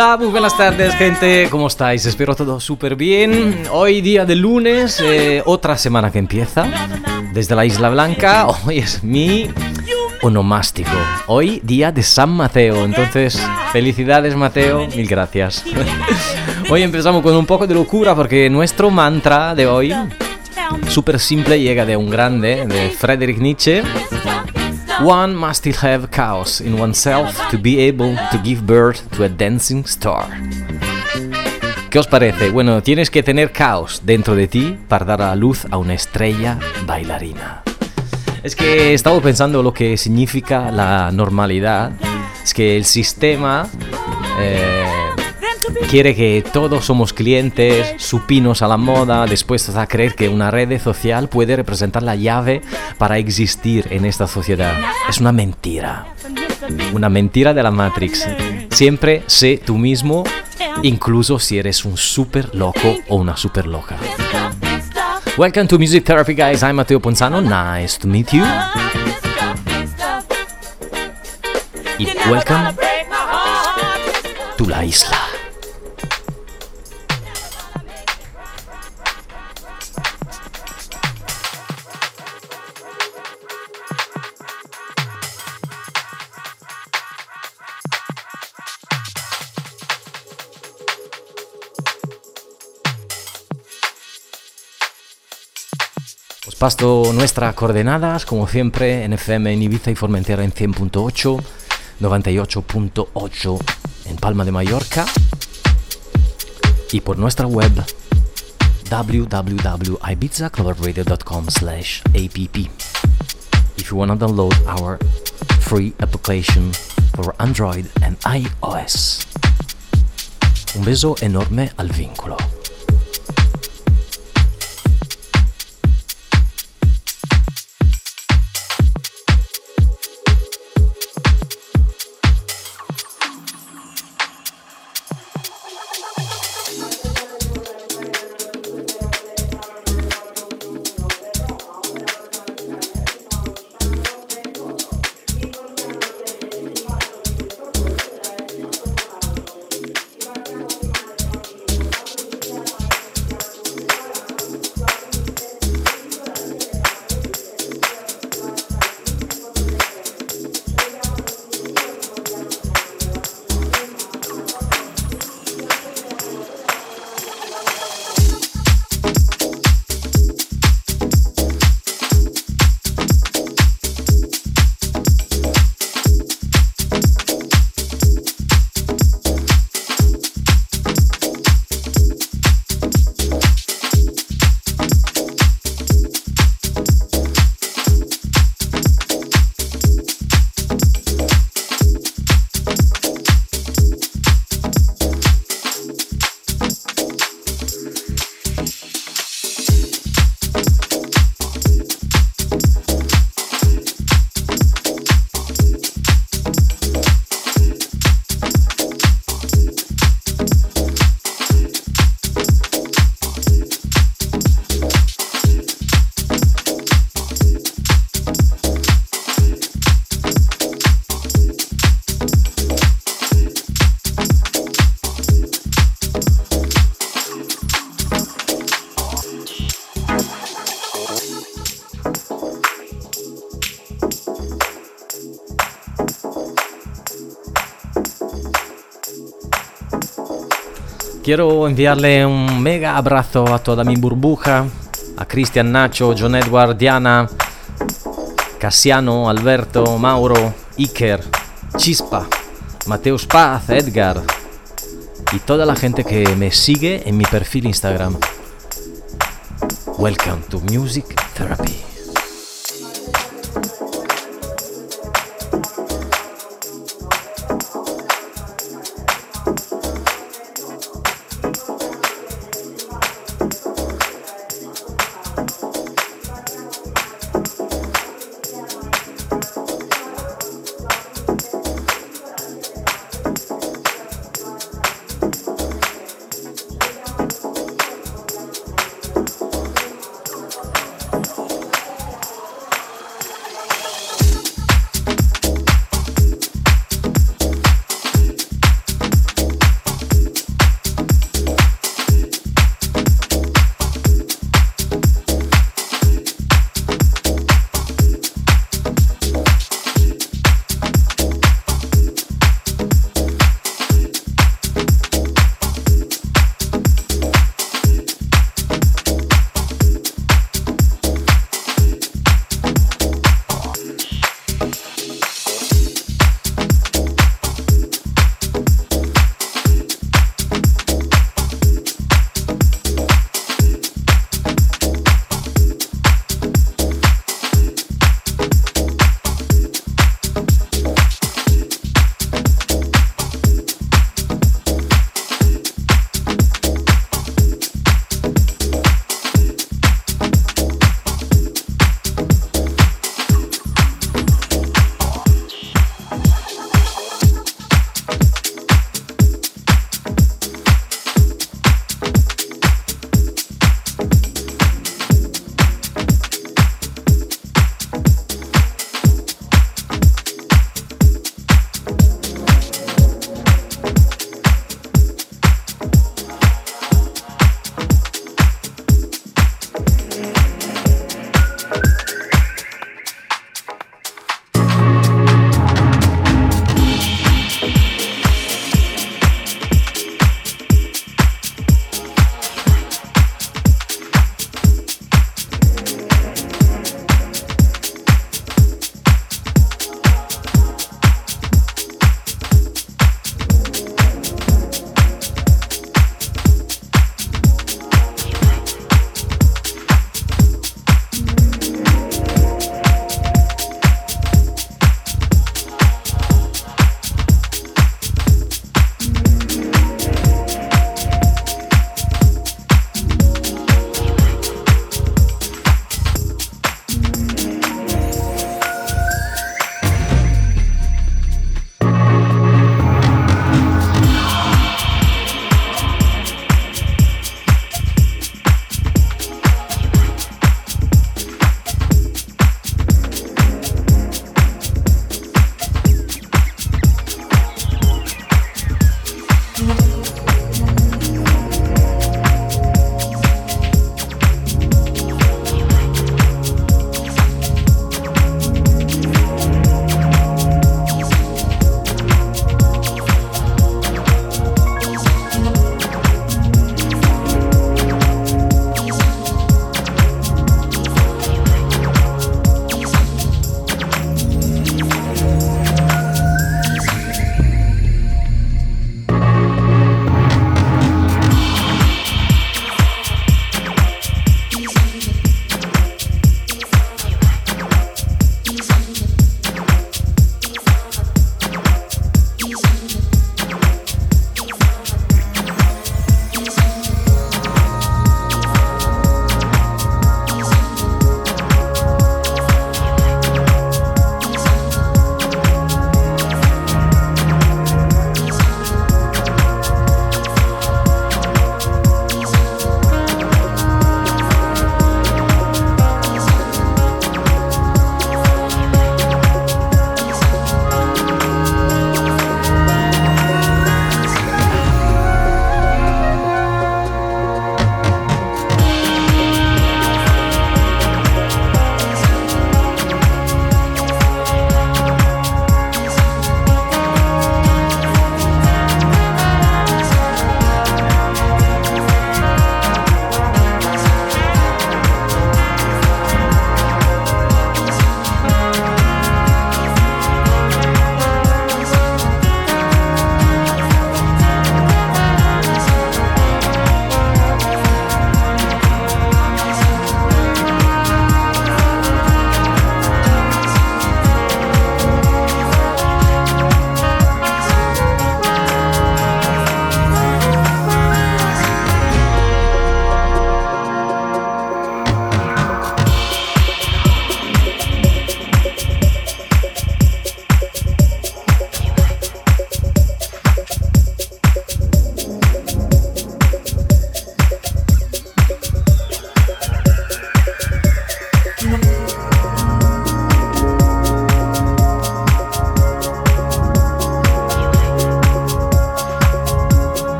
Hola, muy buenas tardes gente, ¿cómo estáis? Espero todo súper bien. Hoy día de lunes, eh, otra semana que empieza desde la Isla Blanca. Hoy es mi onomástico. Hoy día de San Mateo, entonces felicidades Mateo, mil gracias. Hoy empezamos con un poco de locura porque nuestro mantra de hoy, súper simple, llega de un grande, de Friedrich Nietzsche. One must still have chaos in oneself to be able to give birth to a dancing star. ¿Qué os parece? Bueno, tienes que tener caos dentro de ti para dar a luz a una estrella bailarina. Es que he estado pensando lo que significa la normalidad. Es que el sistema eh, quiere que todos somos clientes, supinos a la moda, dispuestos a creer que una red social puede representar la llave para existir en esta sociedad. Es una mentira. Una mentira de la Matrix. Siempre sé tú mismo, incluso si eres un super loco o una super loca. Welcome to Music Therapy, guys. I'm Matteo Ponzano. Nice to meet you. Y welcome to la isla. Pasto nuestras coordenadas, como siempre, en FM en Ibiza y Formentera en 100.8, 98.8 en Palma de Mallorca y por nuestra web www.ibizaclubradio.com slash app if you want to download our free application for Android and iOS. Un beso enorme al vínculo. Quiero enviarle un mega abrazo a toda mi burbuja, a Cristian Nacho, John Edward, Diana, Cassiano, Alberto, Mauro, Iker, Chispa, Mateus Paz, Edgar y toda la gente que me sigue en mi perfil Instagram. Welcome to Music Therapy.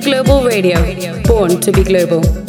Global Radio, born to be global.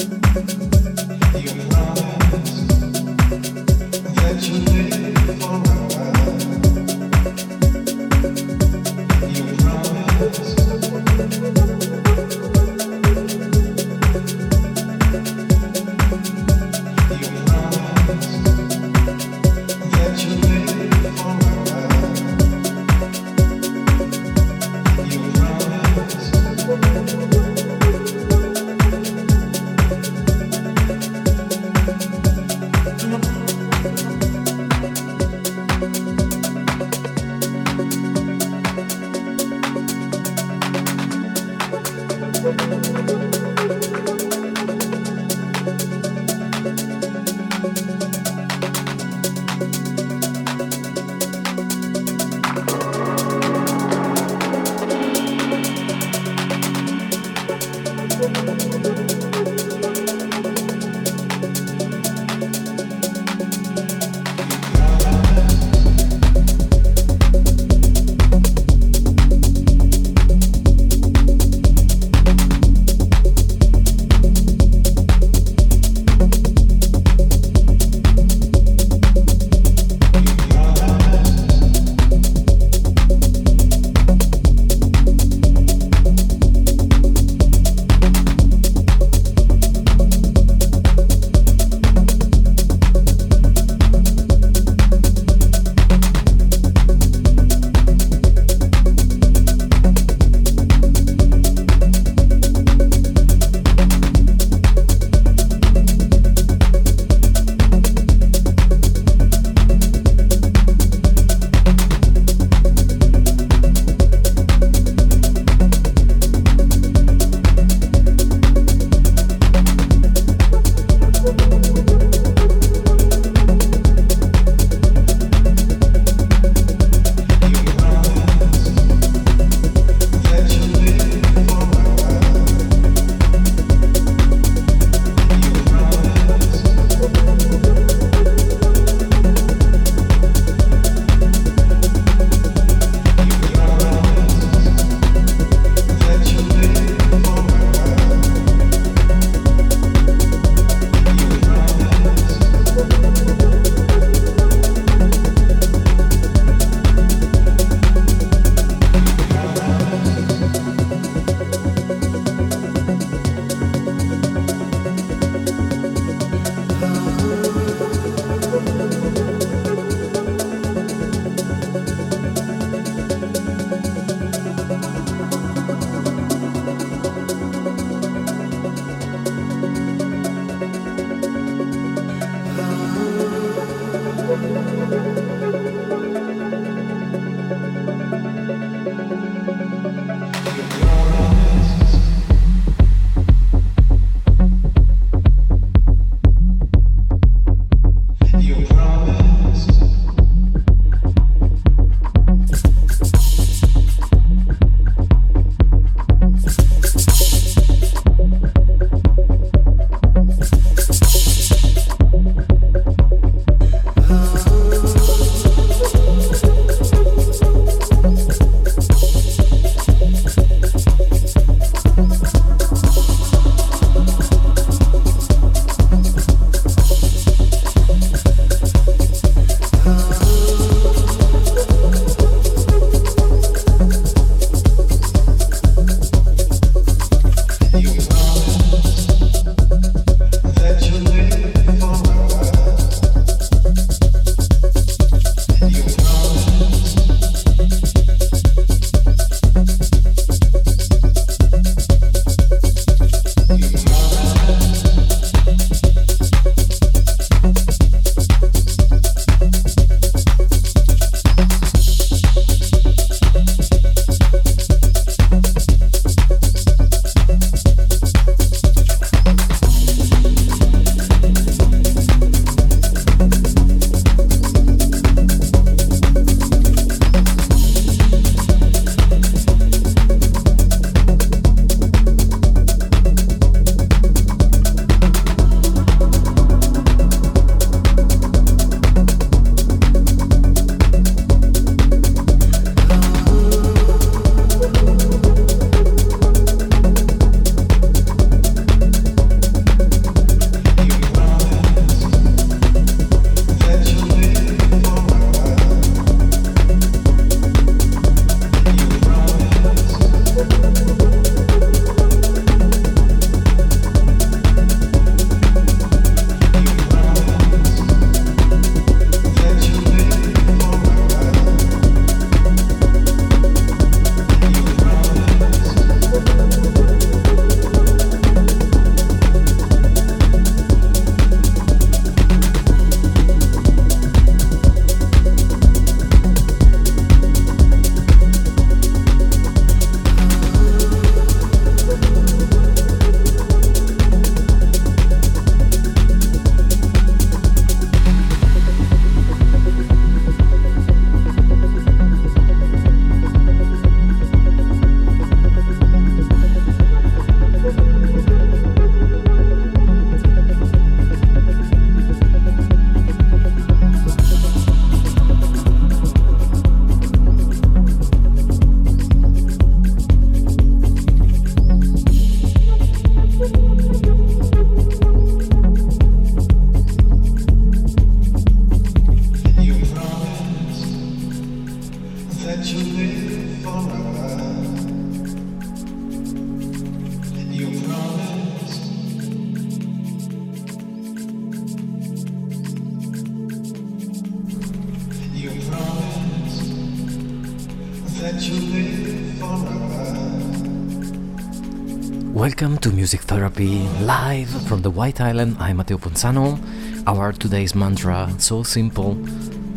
Welcome to Music Therapy, live from the White Island. I'm Matteo Ponzano. Our today's mantra, so simple,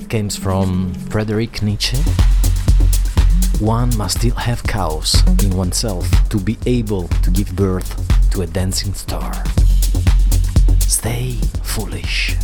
comes from Frederick Nietzsche. One must still have chaos in oneself to be able to give birth to a dancing star. Stay foolish.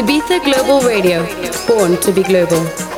Ibiza Global Radio, born to be global.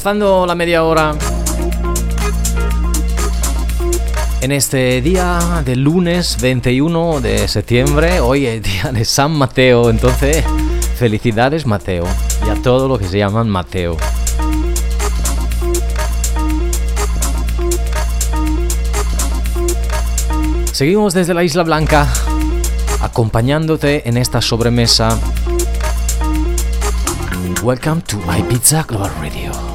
Cruzando la media hora. En este día de lunes 21 de septiembre, hoy es día de San Mateo, entonces felicidades Mateo y a todos los que se llaman Mateo. Seguimos desde la Isla Blanca, acompañándote en esta sobremesa. Welcome to Ibiza Global Radio.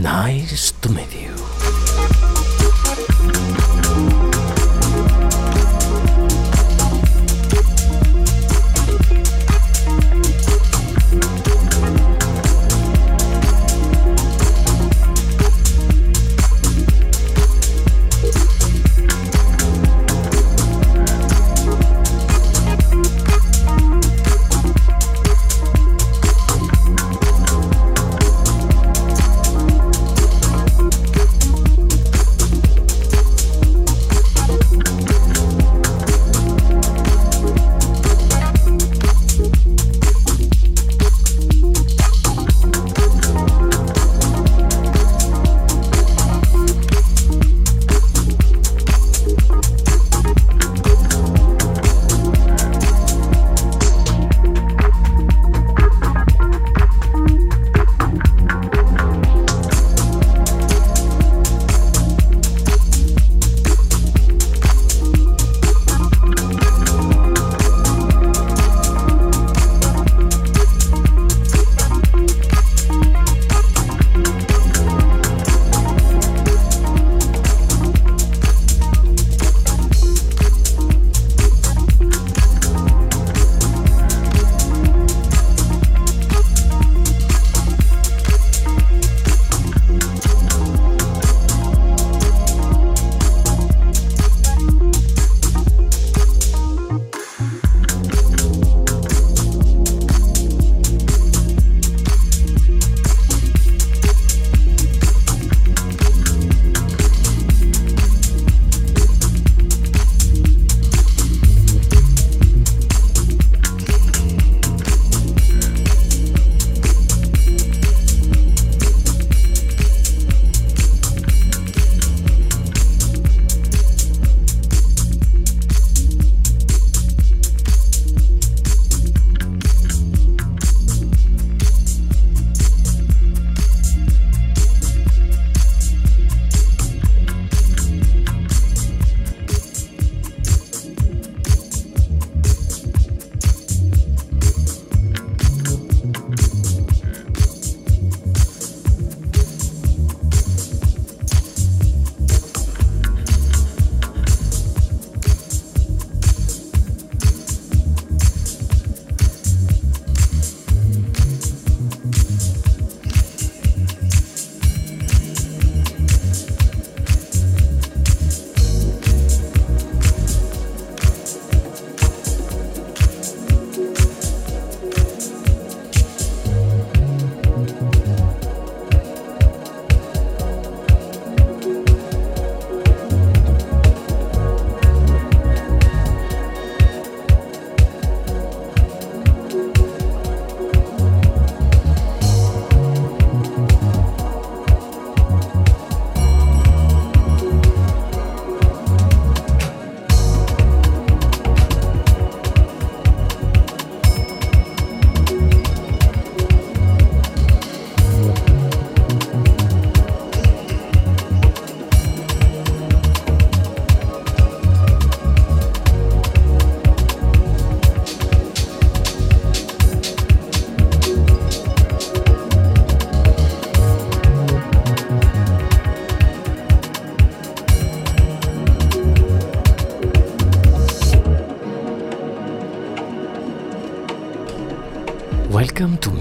Nice to meet.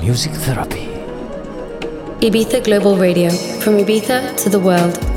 Music Therapy. Ibiza Global Radio, from Ibiza to the world.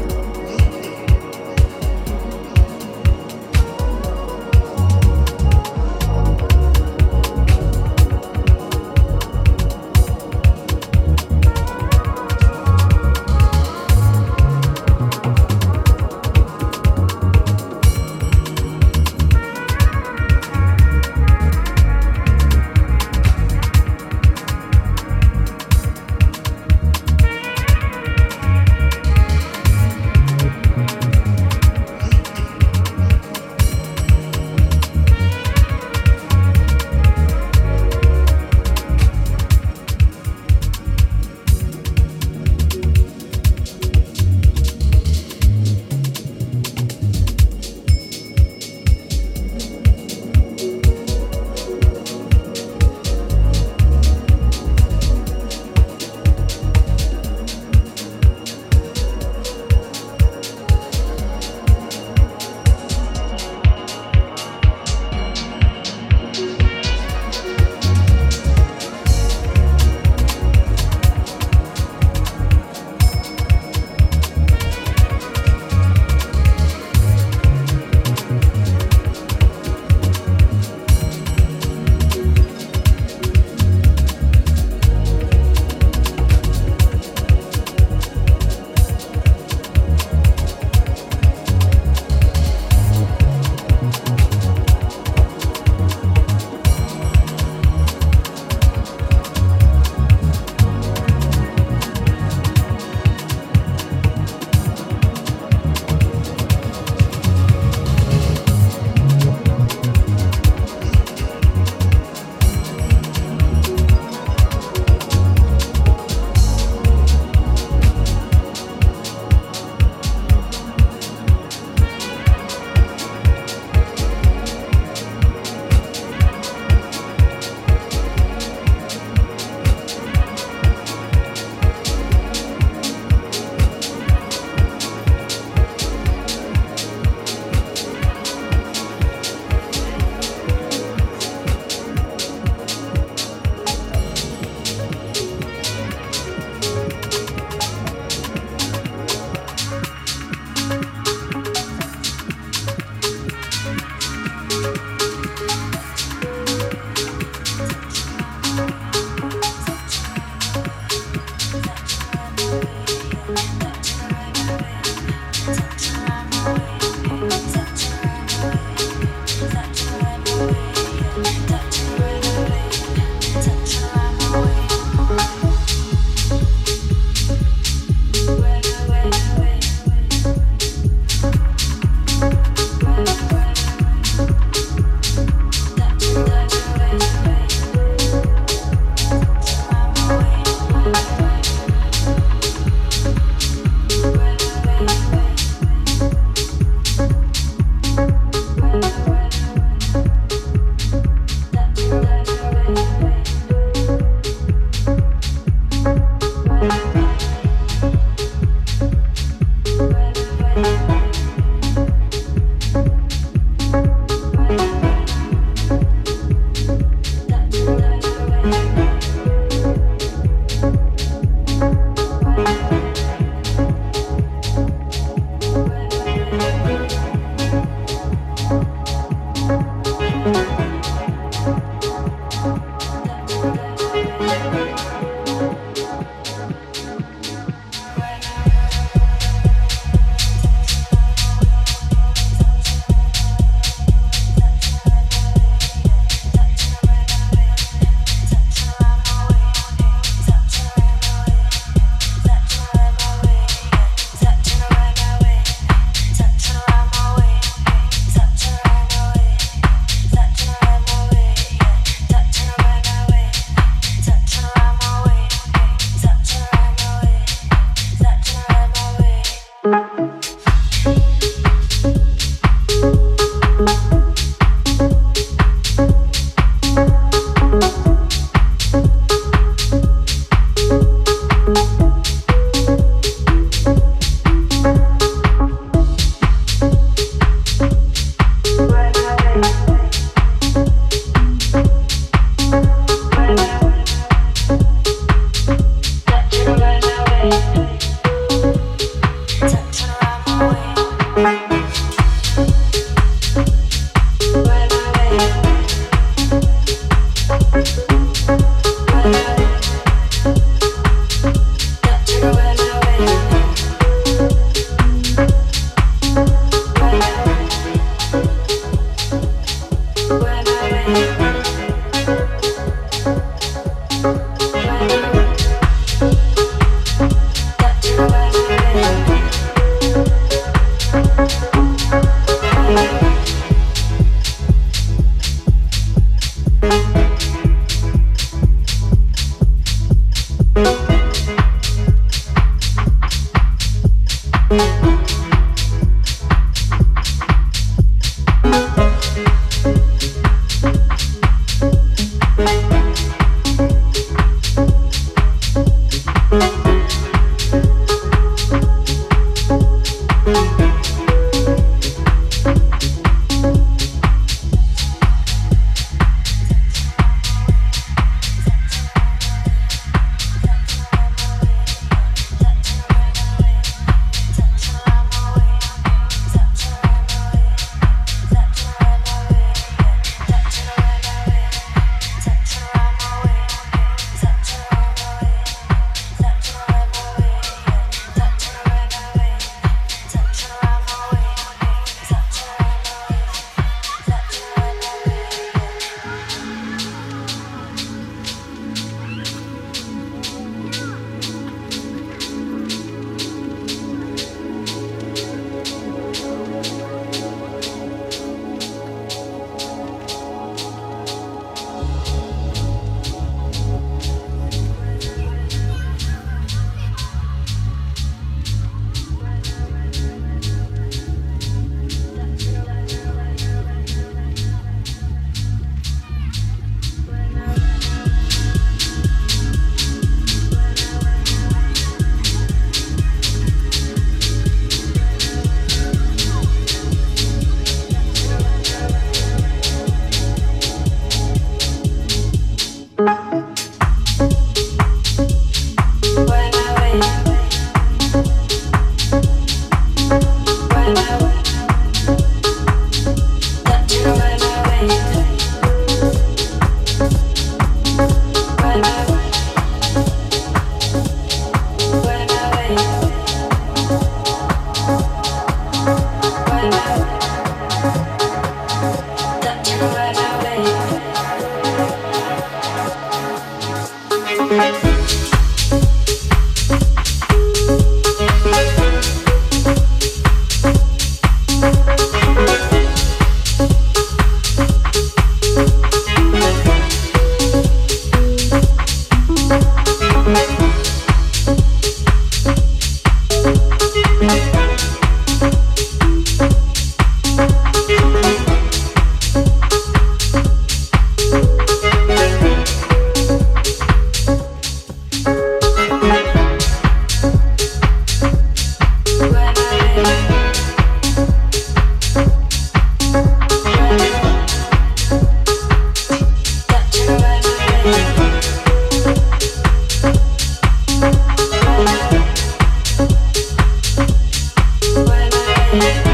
Thank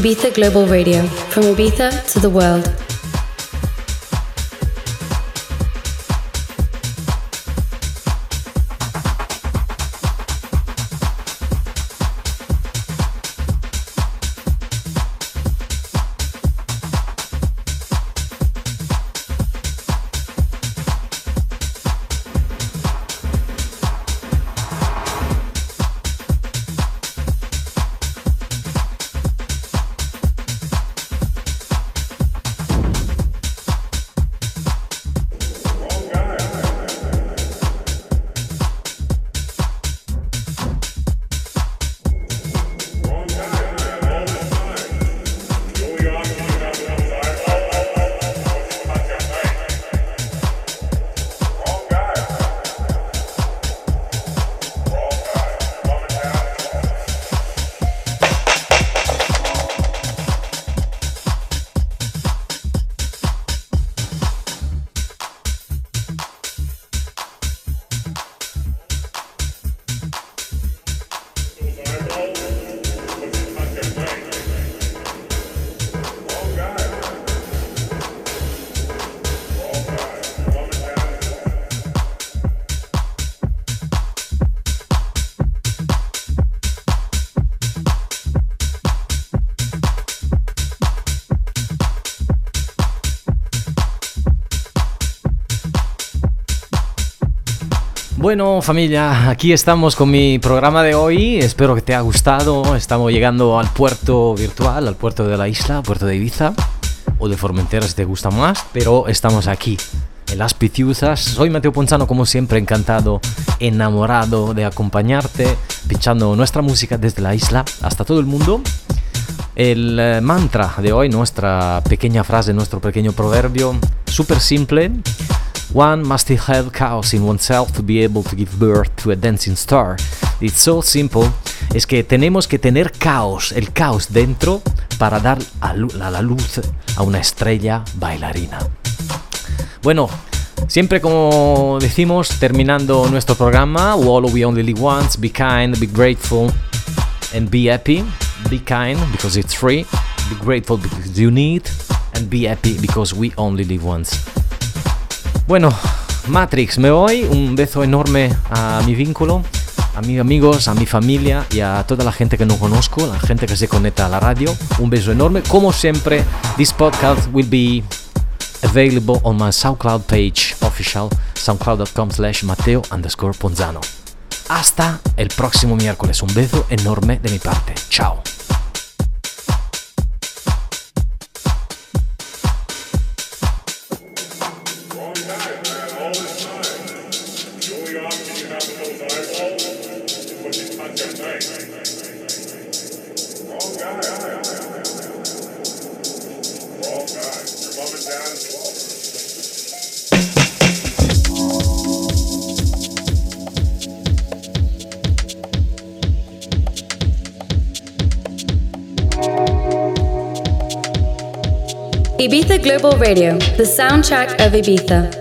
Ibiza Global Radio, from Ibiza to the world. Bueno familia, aquí estamos con mi programa de hoy, espero que te haya gustado, estamos llegando al puerto virtual, al puerto de la isla, puerto de Ibiza, o de Formentera si te gusta más, pero estamos aquí, en las Pitiuzas, soy Mateo Ponzano como siempre, encantado, enamorado de acompañarte, pinchando nuestra música desde la isla hasta todo el mundo. El eh, mantra de hoy, nuestra pequeña frase, nuestro pequeño proverbio, súper simple, One must have chaos in oneself to be able to give birth to a dancing star. It's so simple. Es que tenemos que tener caos, el caos dentro para dar a la luz a una estrella bailarina. Bueno, siempre como decimos, terminando nuestro programa, all we only live once, be kind, be grateful, and be happy. Be kind because it's free. Be grateful because you need, and be happy because we only live once. Bueno, Matrix, me voy. Un beso enorme a mi vínculo, a mis amigos, a mi familia y a toda la gente que no conozco, la gente que se conecta a la radio. Un beso enorme. Como siempre, this podcast will be available on my SoundCloud page official, soundcloud.com slash Mateo underscore Ponzano. Hasta el próximo miércoles. Un beso enorme de mi parte. Chao. Global Radio, the soundtrack of Ibiza.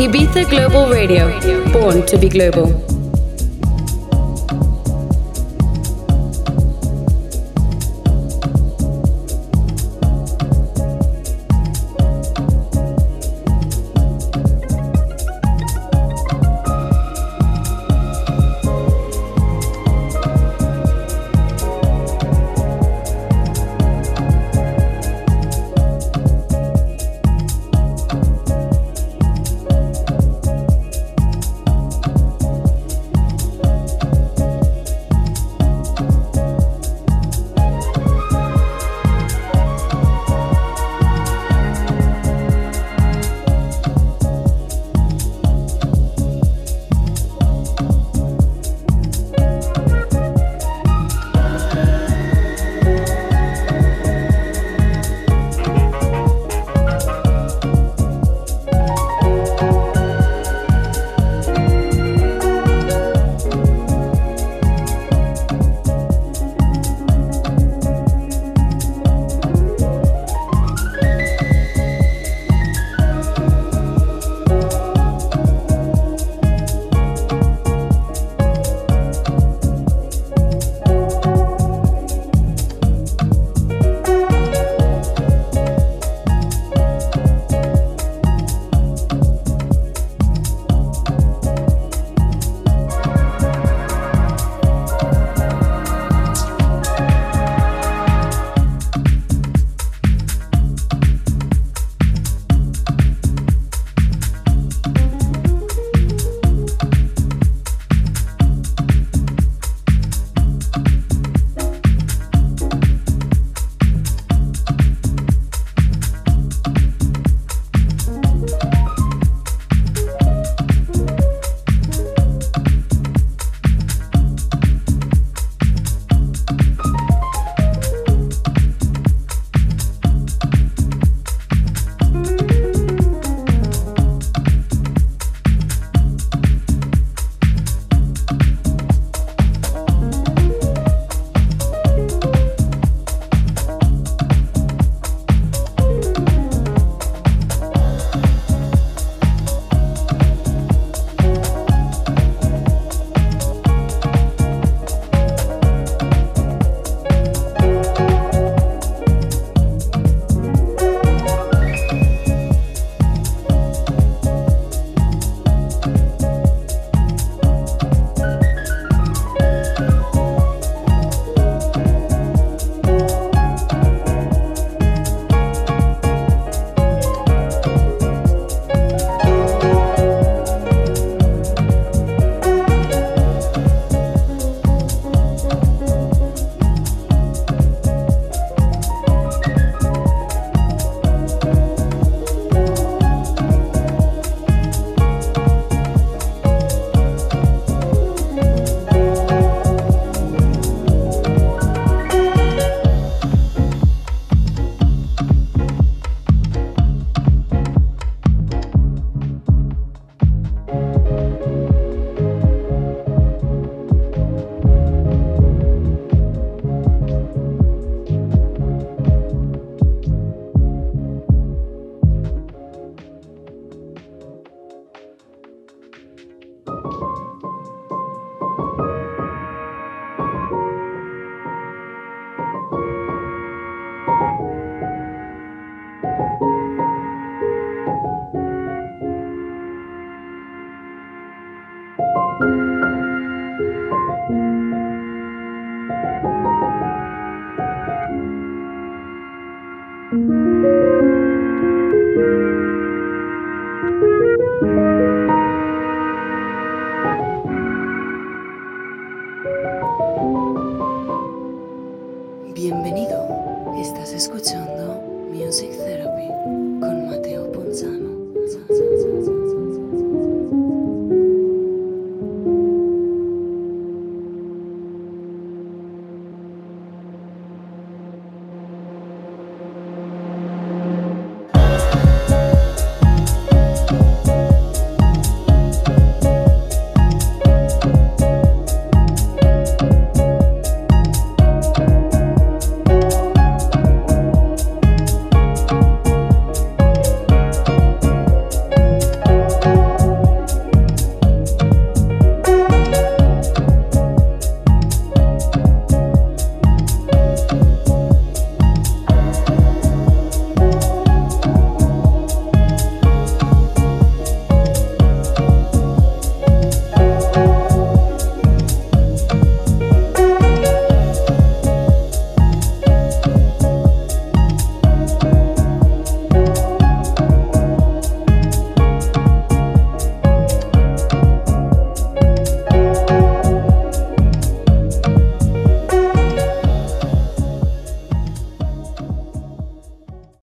Ibiza Global Radio, born to be global.